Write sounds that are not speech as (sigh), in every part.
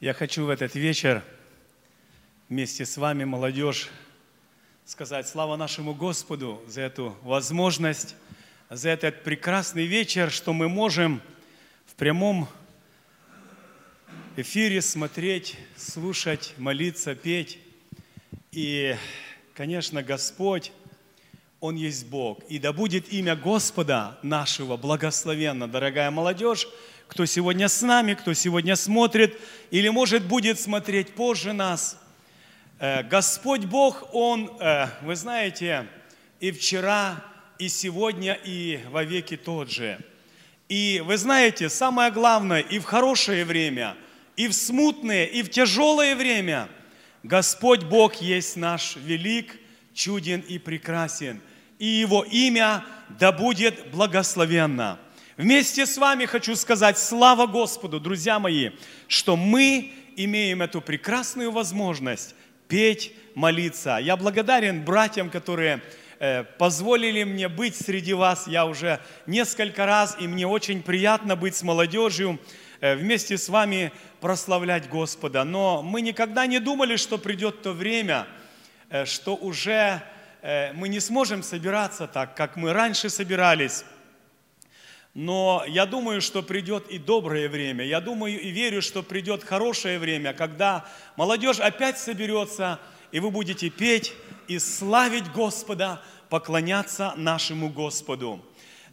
Я хочу в этот вечер вместе с вами, молодежь, сказать слава нашему Господу за эту возможность, за этот прекрасный вечер, что мы можем в прямом эфире смотреть, слушать, молиться, петь. И, конечно, Господь, Он есть Бог. И да будет имя Господа нашего благословенно, дорогая молодежь, кто сегодня с нами, кто сегодня смотрит или, может, будет смотреть позже нас. Э, Господь Бог, Он, э, вы знаете, и вчера, и сегодня, и вовеки тот же. И вы знаете, самое главное, и в хорошее время, и в смутное, и в тяжелое время Господь Бог есть наш велик, чуден и прекрасен. И Его имя да будет благословенно. Вместе с вами хочу сказать слава Господу, друзья мои, что мы имеем эту прекрасную возможность петь, молиться. Я благодарен братьям, которые э, позволили мне быть среди вас. Я уже несколько раз, и мне очень приятно быть с молодежью, э, вместе с вами прославлять Господа. Но мы никогда не думали, что придет то время, э, что уже мы не сможем собираться так, как мы раньше собирались. Но я думаю, что придет и доброе время. Я думаю и верю, что придет хорошее время, когда молодежь опять соберется, и вы будете петь и славить Господа, поклоняться нашему Господу.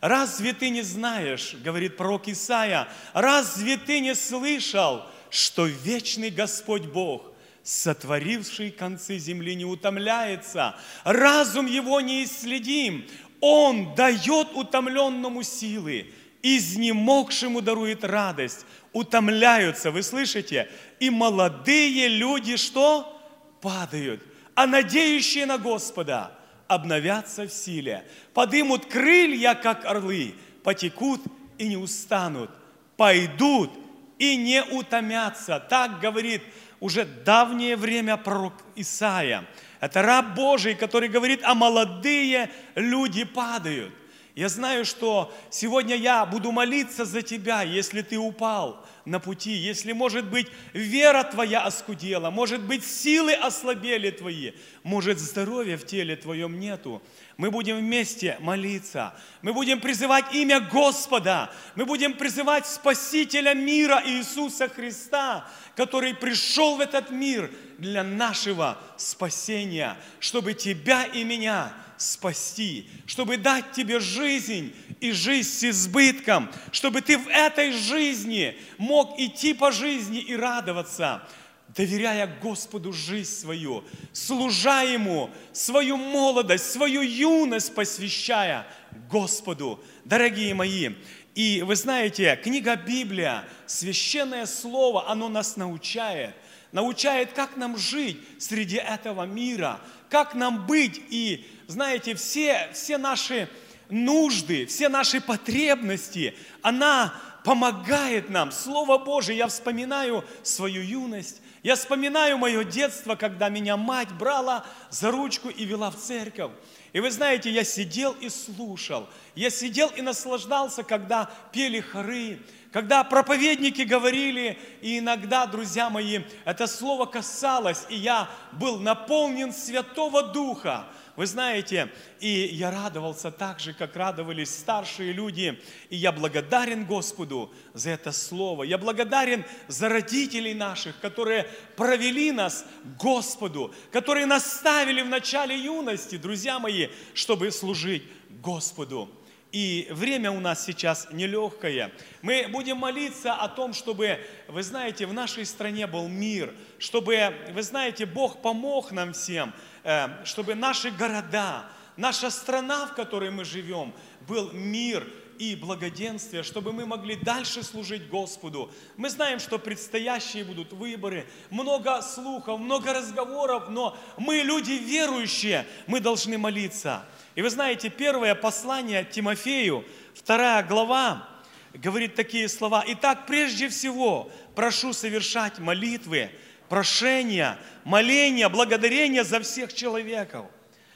Разве ты не знаешь, говорит пророк Исаия, разве ты не слышал, что вечный Господь Бог, сотворивший концы земли, не утомляется, разум его не исследим, он дает утомленному силы, изнемогшему дарует радость. Утомляются, вы слышите? И молодые люди что? Падают. А надеющие на Господа обновятся в силе. Подымут крылья, как орлы, потекут и не устанут, пойдут и не утомятся. Так говорит уже давнее время пророк Исаия. Это раб Божий, который говорит, а молодые люди падают. Я знаю, что сегодня я буду молиться за тебя, если ты упал на пути, если, может быть, вера твоя оскудела, может быть, силы ослабели твои, может, здоровья в теле твоем нету. Мы будем вместе молиться, мы будем призывать имя Господа, мы будем призывать Спасителя мира Иисуса Христа, который пришел в этот мир для нашего спасения, чтобы тебя и меня – спасти, чтобы дать тебе жизнь и жизнь с избытком, чтобы ты в этой жизни мог идти по жизни и радоваться, доверяя Господу жизнь свою, служа Ему свою молодость, свою юность посвящая Господу. Дорогие мои, и вы знаете, книга Библия, священное слово, оно нас научает – научает, как нам жить среди этого мира, как нам быть. И, знаете, все, все наши нужды, все наши потребности, она помогает нам. Слово Божие, я вспоминаю свою юность, я вспоминаю мое детство, когда меня мать брала за ручку и вела в церковь. И вы знаете, я сидел и слушал, я сидел и наслаждался, когда пели хоры, когда проповедники говорили, и иногда, друзья мои, это слово касалось, и я был наполнен Святого Духа. Вы знаете, и я радовался так же, как радовались старшие люди. И я благодарен Господу за это слово. Я благодарен за родителей наших, которые провели нас к Господу, которые наставили в начале юности, друзья мои, чтобы служить Господу. И время у нас сейчас нелегкое. Мы будем молиться о том, чтобы, вы знаете, в нашей стране был мир, чтобы, вы знаете, Бог помог нам всем, э, чтобы наши города, наша страна, в которой мы живем, был мир и благоденствие, чтобы мы могли дальше служить Господу. Мы знаем, что предстоящие будут выборы, много слухов, много разговоров, но мы, люди верующие, мы должны молиться – и вы знаете, первое послание Тимофею, вторая глава, говорит такие слова. Итак, прежде всего, прошу совершать молитвы, прошения, моления, благодарения за всех человеков.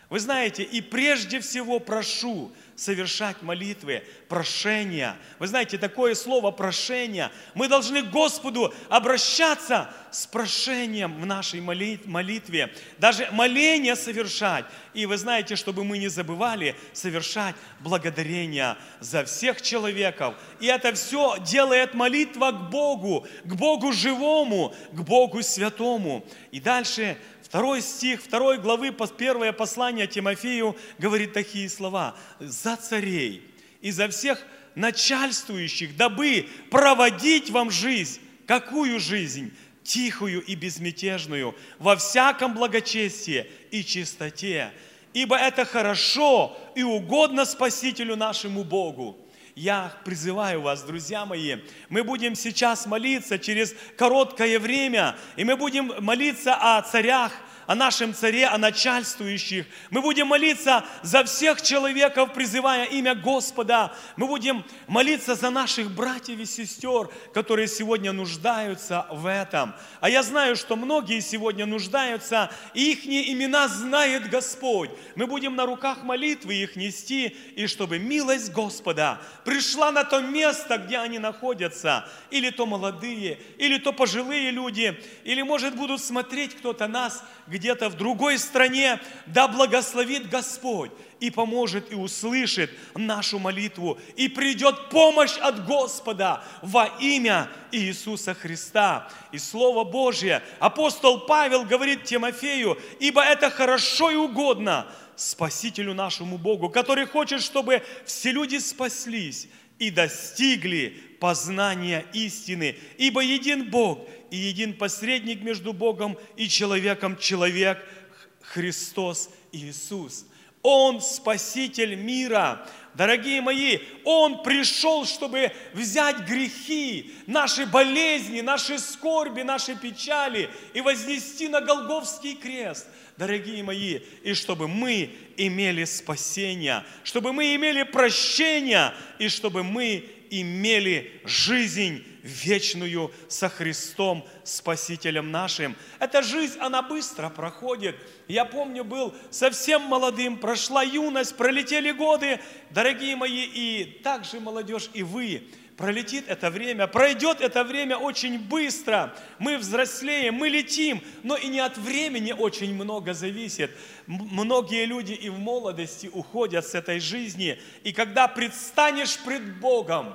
Вы знаете, и прежде всего прошу совершать молитвы, прошения. Вы знаете, такое слово прошение. Мы должны к Господу обращаться с прошением в нашей молитве, даже моление совершать. И вы знаете, чтобы мы не забывали совершать благодарение за всех человеков. И это все делает молитва к Богу, к Богу живому, к Богу святому. И дальше Второй стих второй главы, первое послание Тимофею говорит такие слова. «За царей и за всех начальствующих, дабы проводить вам жизнь». Какую жизнь? Тихую и безмятежную, во всяком благочестии и чистоте. Ибо это хорошо и угодно Спасителю нашему Богу. Я призываю вас, друзья мои, мы будем сейчас молиться через короткое время, и мы будем молиться о царях, о нашем царе, о начальствующих. Мы будем молиться за всех человеков, призывая имя Господа. Мы будем молиться за наших братьев и сестер, которые сегодня нуждаются в этом. А я знаю, что многие сегодня нуждаются, и их имена знает Господь. Мы будем на руках молитвы их нести, и чтобы милость Господа пришла на то место, где они находятся. Или то молодые, или то пожилые люди, или, может, будут смотреть кто-то нас, где-то в другой стране, да благословит Господь и поможет и услышит нашу молитву, и придет помощь от Господа во имя Иисуса Христа. И Слово Божье, апостол Павел говорит Тимофею, ибо это хорошо и угодно Спасителю нашему Богу, который хочет, чтобы все люди спаслись и достигли познания истины, ибо един Бог и един посредник между Богом и человеком, человек Христос Иисус. Он Спаситель мира. Дорогие мои, Он пришел, чтобы взять грехи, наши болезни, наши скорби, наши печали и вознести на Голговский крест. Дорогие мои, и чтобы мы имели спасение, чтобы мы имели прощение, и чтобы мы имели жизнь вечную со Христом, Спасителем нашим. Эта жизнь, она быстро проходит. Я помню, был совсем молодым, прошла юность, пролетели годы, дорогие мои, и также молодежь, и вы – Пролетит это время, пройдет это время очень быстро. Мы взрослеем, мы летим, но и не от времени очень много зависит. Многие люди и в молодости уходят с этой жизни. И когда предстанешь пред Богом,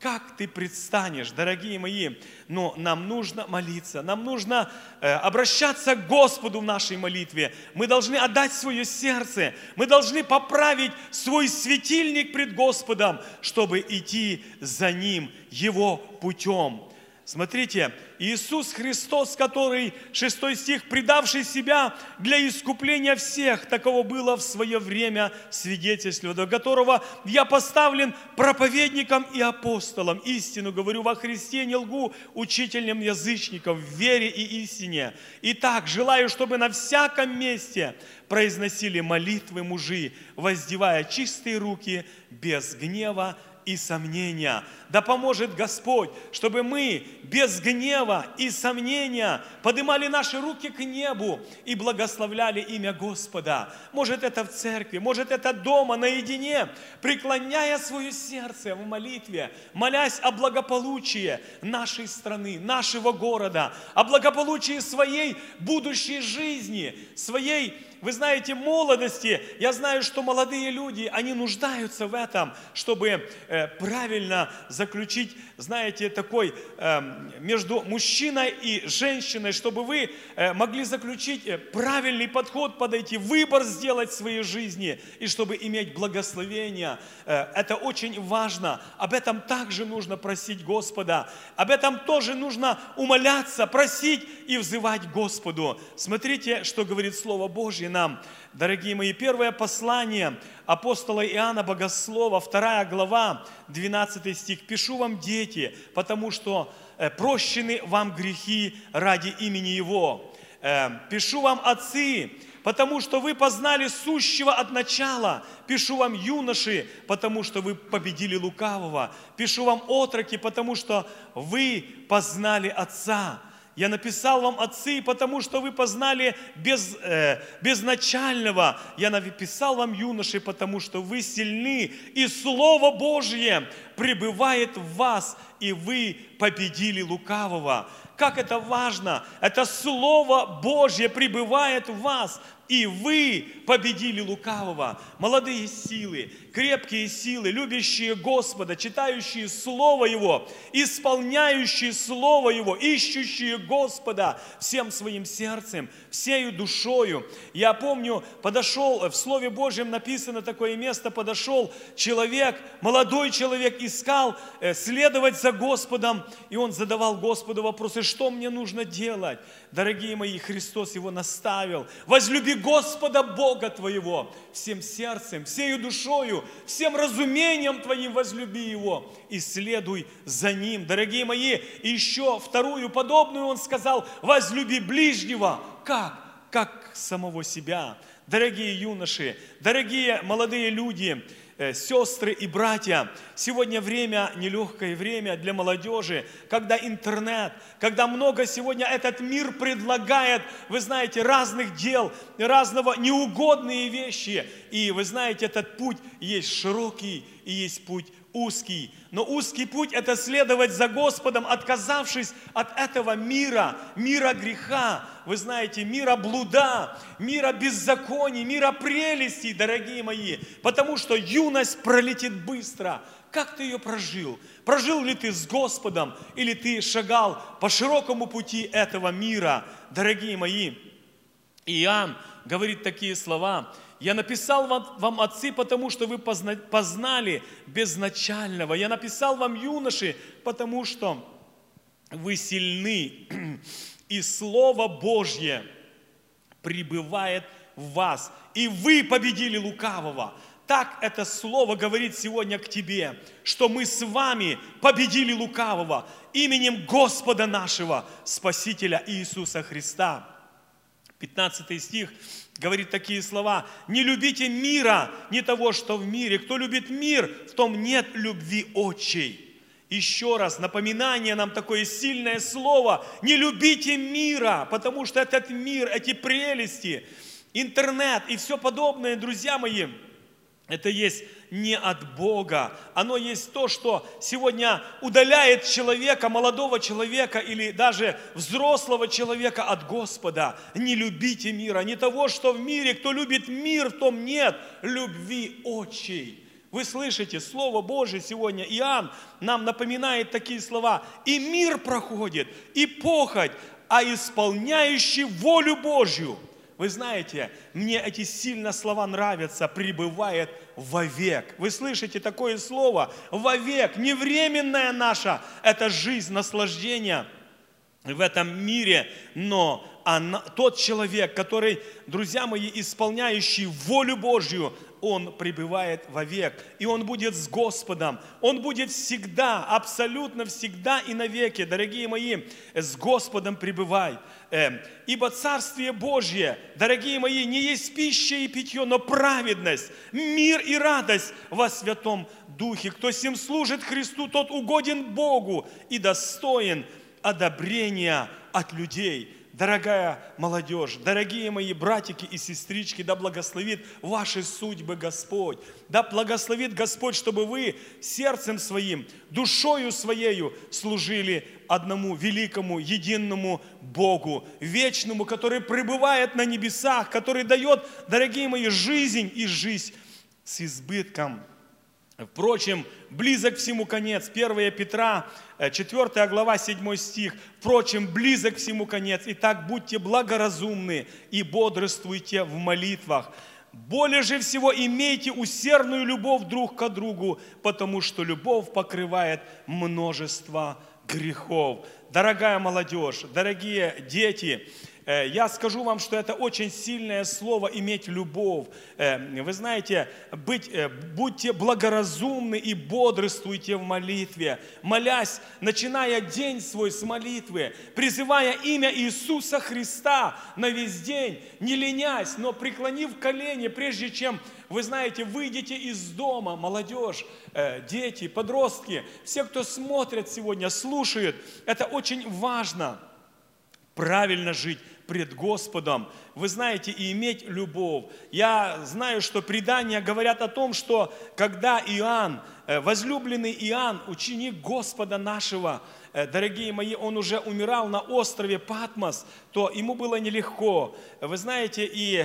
как ты предстанешь, дорогие мои? Но нам нужно молиться, нам нужно э, обращаться к Господу в нашей молитве. Мы должны отдать свое сердце, мы должны поправить свой светильник пред Господом, чтобы идти за Ним, Его путем. Смотрите, Иисус Христос, который, 6 стих, предавший себя для искупления всех, такого было в свое время свидетельство, до которого я поставлен проповедником и апостолом. Истину говорю во Христе, не лгу, учителем язычников в вере и истине. Итак, желаю, чтобы на всяком месте произносили молитвы мужи, воздевая чистые руки без гнева и сомнения. Да поможет Господь, чтобы мы без гнева и сомнения поднимали наши руки к небу и благословляли имя Господа. Может это в церкви, может это дома, наедине, преклоняя свое сердце в молитве, молясь о благополучии нашей страны, нашего города, о благополучии своей будущей жизни, своей вы знаете, молодости, я знаю, что молодые люди, они нуждаются в этом, чтобы э, правильно заключить, знаете, такой э, между мужчиной и женщиной, чтобы вы э, могли заключить правильный подход, подойти, выбор сделать в своей жизни, и чтобы иметь благословение. Это очень важно. Об этом также нужно просить Господа. Об этом тоже нужно умоляться, просить и взывать Господу. Смотрите, что говорит Слово Божье нам, дорогие мои, первое послание апостола Иоанна Богослова, вторая глава, 12 стих. «Пишу вам, дети, потому что э, прощены вам грехи ради имени Его. Э, пишу вам, отцы, потому что вы познали сущего от начала. Пишу вам, юноши, потому что вы победили лукавого. Пишу вам, отроки, потому что вы познали Отца. Я написал вам, отцы, потому что вы познали без, э, безначального. Я написал вам, юноши, потому что вы сильны, и Слово Божье пребывает в вас, и вы победили лукавого. Как это важно! Это Слово Божье пребывает в вас и вы победили лукавого. Молодые силы, крепкие силы, любящие Господа, читающие Слово Его, исполняющие Слово Его, ищущие Господа всем своим сердцем, всею душою. Я помню, подошел, в Слове Божьем написано такое место, подошел человек, молодой человек, искал э, следовать за Господом, и он задавал Господу вопросы, что мне нужно делать? Дорогие мои, Христос его наставил. Возлюби Господа Бога твоего всем сердцем, всею душою, всем разумением твоим возлюби Его и следуй за Ним. Дорогие мои, еще вторую подобную Он сказал, возлюби ближнего. Как? Как самого себя. Дорогие юноши, дорогие молодые люди, сестры и братья, сегодня время, нелегкое время для молодежи, когда интернет, когда много сегодня этот мир предлагает, вы знаете, разных дел, разного неугодные вещи. И вы знаете, этот путь есть широкий и есть путь узкий. Но узкий путь – это следовать за Господом, отказавшись от этого мира, мира греха, вы знаете, мира блуда, мира беззаконий, мира прелестей, дорогие мои. Потому что юность пролетит быстро. Как ты ее прожил? Прожил ли ты с Господом или ты шагал по широкому пути этого мира, дорогие мои? Иоанн говорит такие слова – я написал вам, отцы, потому что вы позна, познали безначального. Я написал вам, юноши, потому что вы сильны, (clears throat) и Слово Божье пребывает в вас, и вы победили лукавого. Так это слово говорит сегодня к тебе, что мы с вами победили лукавого именем Господа нашего, Спасителя Иисуса Христа. 15 стих говорит такие слова. «Не любите мира, не того, что в мире. Кто любит мир, в том нет любви отчей». Еще раз, напоминание нам такое сильное слово. Не любите мира, потому что этот мир, эти прелести, интернет и все подобное, друзья мои, это есть не от Бога. Оно есть то, что сегодня удаляет человека, молодого человека или даже взрослого человека от Господа. Не любите мира, не того, что в мире. Кто любит мир, в том нет любви отчей. Вы слышите, Слово Божие сегодня, Иоанн нам напоминает такие слова. И мир проходит, и похоть, а исполняющий волю Божью – вы знаете, мне эти сильно слова нравятся, пребывает вовек. Вы слышите такое слово? Вовек, не временная наша, это жизнь, наслаждение в этом мире, но она, тот человек, который, друзья мои, исполняющий волю Божью, он пребывает вовек, и он будет с Господом. Он будет всегда, абсолютно всегда и навеки, дорогие мои, с Господом пребывай. Эм, ибо Царствие Божье, дорогие мои, не есть пища и питье, но праведность, мир и радость во Святом Духе. Кто сим служит Христу, тот угоден Богу и достоин одобрения от людей дорогая молодежь, дорогие мои братики и сестрички, да благословит ваши судьбы Господь. Да благословит Господь, чтобы вы сердцем своим, душою своею служили одному великому, единому Богу, вечному, который пребывает на небесах, который дает, дорогие мои, жизнь и жизнь с избытком – Впрочем, близок всему конец. 1 Петра, 4 э, глава, 7 стих. Впрочем, близок всему конец. Итак, будьте благоразумны и бодрствуйте в молитвах. Более же всего имейте усердную любовь друг к другу, потому что любовь покрывает множество грехов. Дорогая молодежь, дорогие дети, я скажу вам, что это очень сильное слово иметь любовь. Э, вы знаете, быть, э, будьте благоразумны и бодрствуйте в молитве, молясь, начиная день свой с молитвы, призывая имя Иисуса Христа на весь день, не ленясь, но преклонив колени, прежде чем вы знаете, выйдете из дома, молодежь, дети, подростки, все, кто смотрят сегодня, слушают, это очень важно – правильно жить пред Господом. Вы знаете, и иметь любовь. Я знаю, что предания говорят о том, что когда Иоанн, э, возлюбленный Иоанн, ученик Господа нашего, э, дорогие мои, он уже умирал на острове Патмос, то ему было нелегко. Вы знаете, и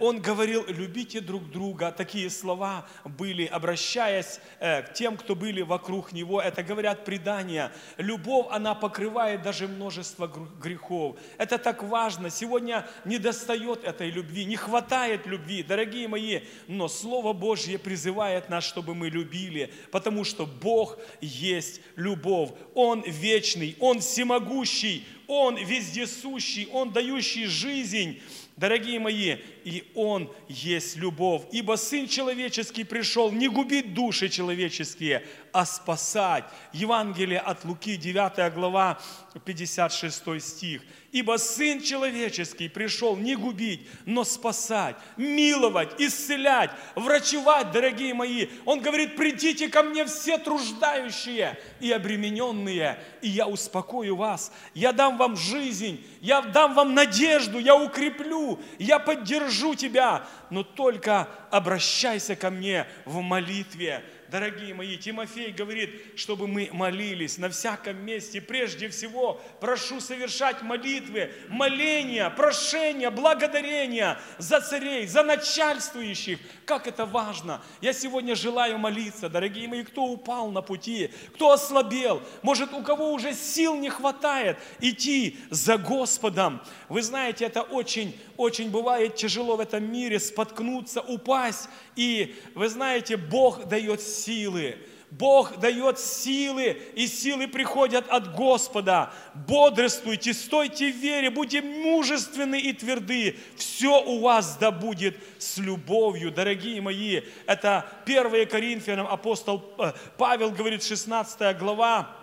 он говорил, любите друг друга. Такие слова были, обращаясь э, к тем, кто были вокруг него. Это говорят предания. Любовь, она покрывает даже множество грехов. Это так важно. Сегодня не достает этой любви, не хватает любви, дорогие мои. Но Слово Божье призывает нас, чтобы мы любили, потому что Бог есть любовь. Он вечный, Он всемогущий, Он вездесущий, Он дающий жизнь. Дорогие мои, и Он есть любовь. Ибо Сын Человеческий пришел не губить души человеческие, а спасать. Евангелие от Луки, 9 глава, 56 стих. Ибо Сын Человеческий пришел не губить, но спасать, миловать, исцелять, врачевать, дорогие мои. Он говорит, придите ко мне все труждающие и обремененные, и я успокою вас. Я дам вам жизнь, я дам вам надежду, я укреплю, я поддержу тебя, но только обращайся ко мне в молитве дорогие мои, Тимофей говорит, чтобы мы молились на всяком месте. Прежде всего, прошу совершать молитвы, моления, прошения, благодарения за царей, за начальствующих. Как это важно. Я сегодня желаю молиться, дорогие мои, кто упал на пути, кто ослабел, может, у кого уже сил не хватает идти за Господом. Вы знаете, это очень, очень бывает тяжело в этом мире споткнуться, упасть. И вы знаете, Бог дает силы. Бог дает силы, и силы приходят от Господа. Бодрствуйте, стойте в вере, будьте мужественны и тверды. Все у вас да будет с любовью, дорогие мои. Это 1 Коринфянам апостол э, Павел говорит, 16 глава,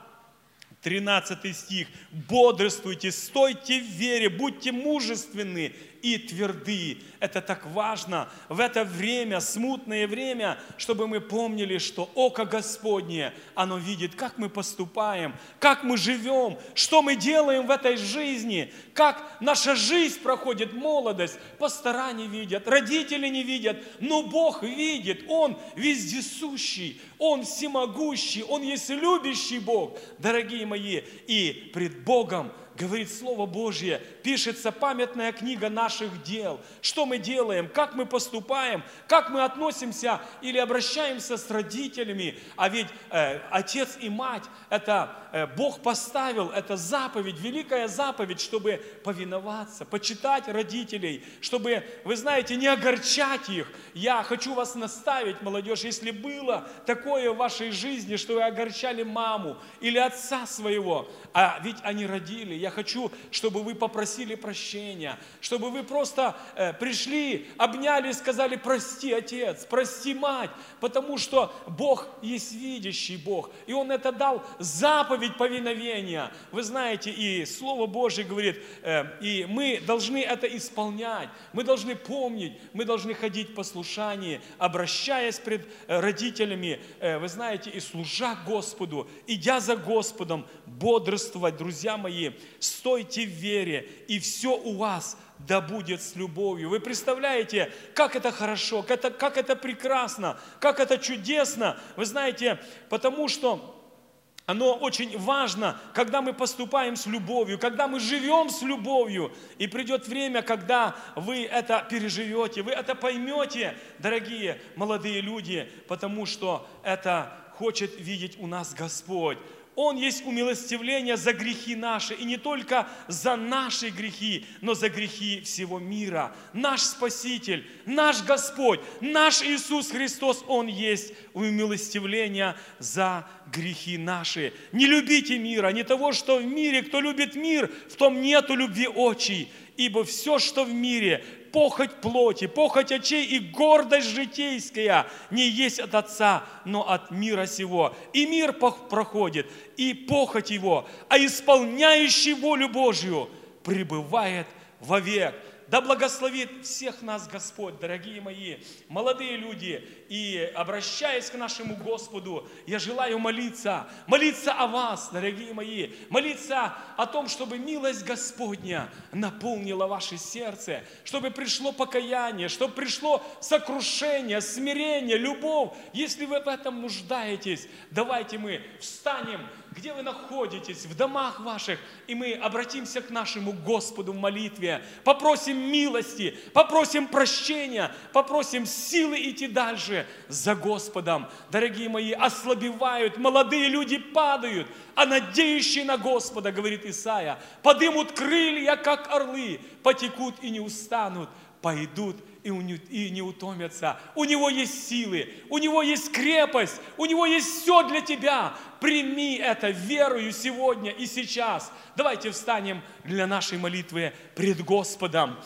13 стих. Бодрствуйте, стойте в вере, будьте мужественны и тверды. Это так важно в это время, смутное время, чтобы мы помнили, что око Господне, оно видит, как мы поступаем, как мы живем, что мы делаем в этой жизни, как наша жизнь проходит, молодость. Пастора не видят, родители не видят, но Бог видит. Он вездесущий, Он всемогущий, Он есть любящий Бог, дорогие мои. И пред Богом говорит Слово Божье, пишется памятная книга наших дел. Что мы делаем, как мы поступаем, как мы относимся или обращаемся с родителями. А ведь э, отец и мать, это э, Бог поставил, это заповедь, великая заповедь, чтобы повиноваться, почитать родителей, чтобы, вы знаете, не огорчать их. Я хочу вас наставить, молодежь, если было такое в вашей жизни, что вы огорчали маму или отца своего, а ведь они родили, я хочу, чтобы вы попросили прощения, чтобы вы просто э, пришли, обняли и сказали, прости, отец, прости, мать, потому что Бог есть видящий Бог, и Он это дал заповедь повиновения. Вы знаете, и Слово Божье говорит, э, и мы должны это исполнять, мы должны помнить, мы должны ходить в послушании, обращаясь пред э, родителями, вы знаете, и служа Господу, идя за Господом, бодрствовать, друзья мои, стойте в вере, и все у вас да будет с любовью. Вы представляете, как это хорошо, как это, как это прекрасно, как это чудесно. Вы знаете, потому что оно очень важно, когда мы поступаем с любовью, когда мы живем с любовью. И придет время, когда вы это переживете, вы это поймете, дорогие молодые люди, потому что это хочет видеть у нас Господь. Он есть умилостивление за грехи наши, и не только за наши грехи, но за грехи всего мира. Наш Спаситель, наш Господь, наш Иисус Христос, Он есть умилостивление за грехи наши. Не любите мира, не того, что в мире. Кто любит мир, в том нету любви очей. Ибо все, что в мире, похоть плоти, похоть очей и гордость житейская не есть от Отца, но от мира сего. И мир проходит, и похоть его, а исполняющий волю Божью пребывает вовек. Да благословит всех нас Господь, дорогие мои, молодые люди. И обращаясь к нашему Господу, я желаю молиться, молиться о вас, дорогие мои, молиться о том, чтобы милость Господня наполнила ваше сердце, чтобы пришло покаяние, чтобы пришло сокрушение, смирение, любовь. Если вы в этом нуждаетесь, давайте мы встанем где вы находитесь, в домах ваших, и мы обратимся к нашему Господу в молитве, попросим милости, попросим прощения, попросим силы идти дальше за Господом. Дорогие мои, ослабевают, молодые люди падают, а надеющие на Господа, говорит Исаия, подымут крылья, как орлы, потекут и не устанут, пойдут и не утомятся. У Него есть силы, у Него есть крепость, у Него есть все для тебя. Прими это верою сегодня и сейчас. Давайте встанем для нашей молитвы пред Господом.